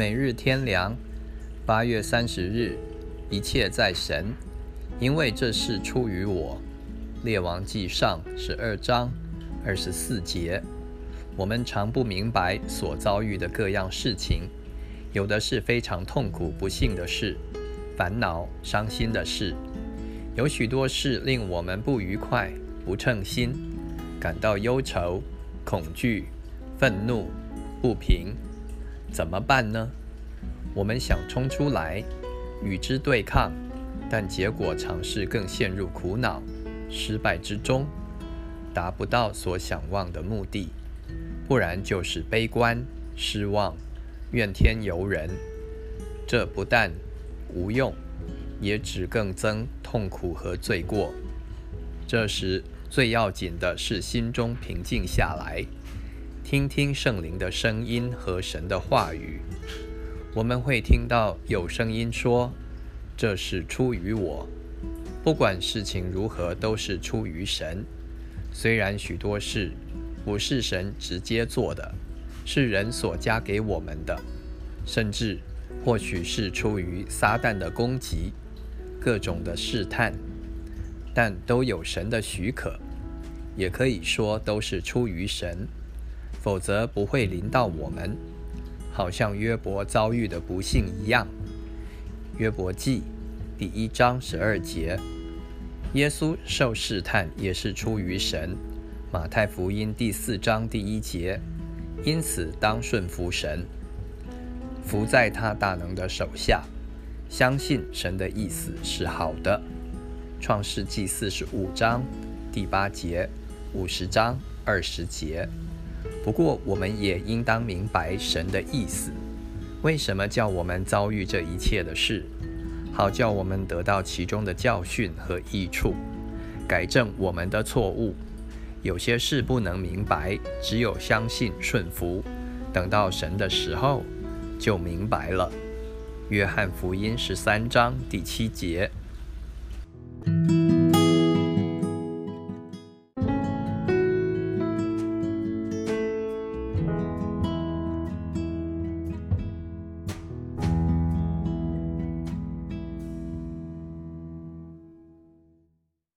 每日天良，八月三十日，一切在神，因为这事出于我。列王记上十二章二十四节，我们常不明白所遭遇的各样事情，有的是非常痛苦、不幸的事，烦恼、伤心的事，有许多事令我们不愉快、不称心，感到忧愁、恐惧、愤怒、不平。怎么办呢？我们想冲出来与之对抗，但结果尝试更陷入苦恼、失败之中，达不到所想望的目的；不然就是悲观、失望、怨天尤人。这不但无用，也只更增痛苦和罪过。这时最要紧的是心中平静下来。听听圣灵的声音和神的话语，我们会听到有声音说：“这是出于我。”不管事情如何，都是出于神。虽然许多事不是神直接做的，是人所加给我们的，甚至或许是出于撒旦的攻击、各种的试探，但都有神的许可，也可以说都是出于神。否则不会临到我们，好像约伯遭遇的不幸一样。约伯记第一章十二节，耶稣受试探也是出于神。马太福音第四章第一节，因此当顺服神，服在他大能的手下，相信神的意思是好的。创世纪四十五章第八节，五十章二十节。不过，我们也应当明白神的意思，为什么叫我们遭遇这一切的事，好叫我们得到其中的教训和益处，改正我们的错误。有些事不能明白，只有相信顺服，等到神的时候就明白了。约翰福音十三章第七节。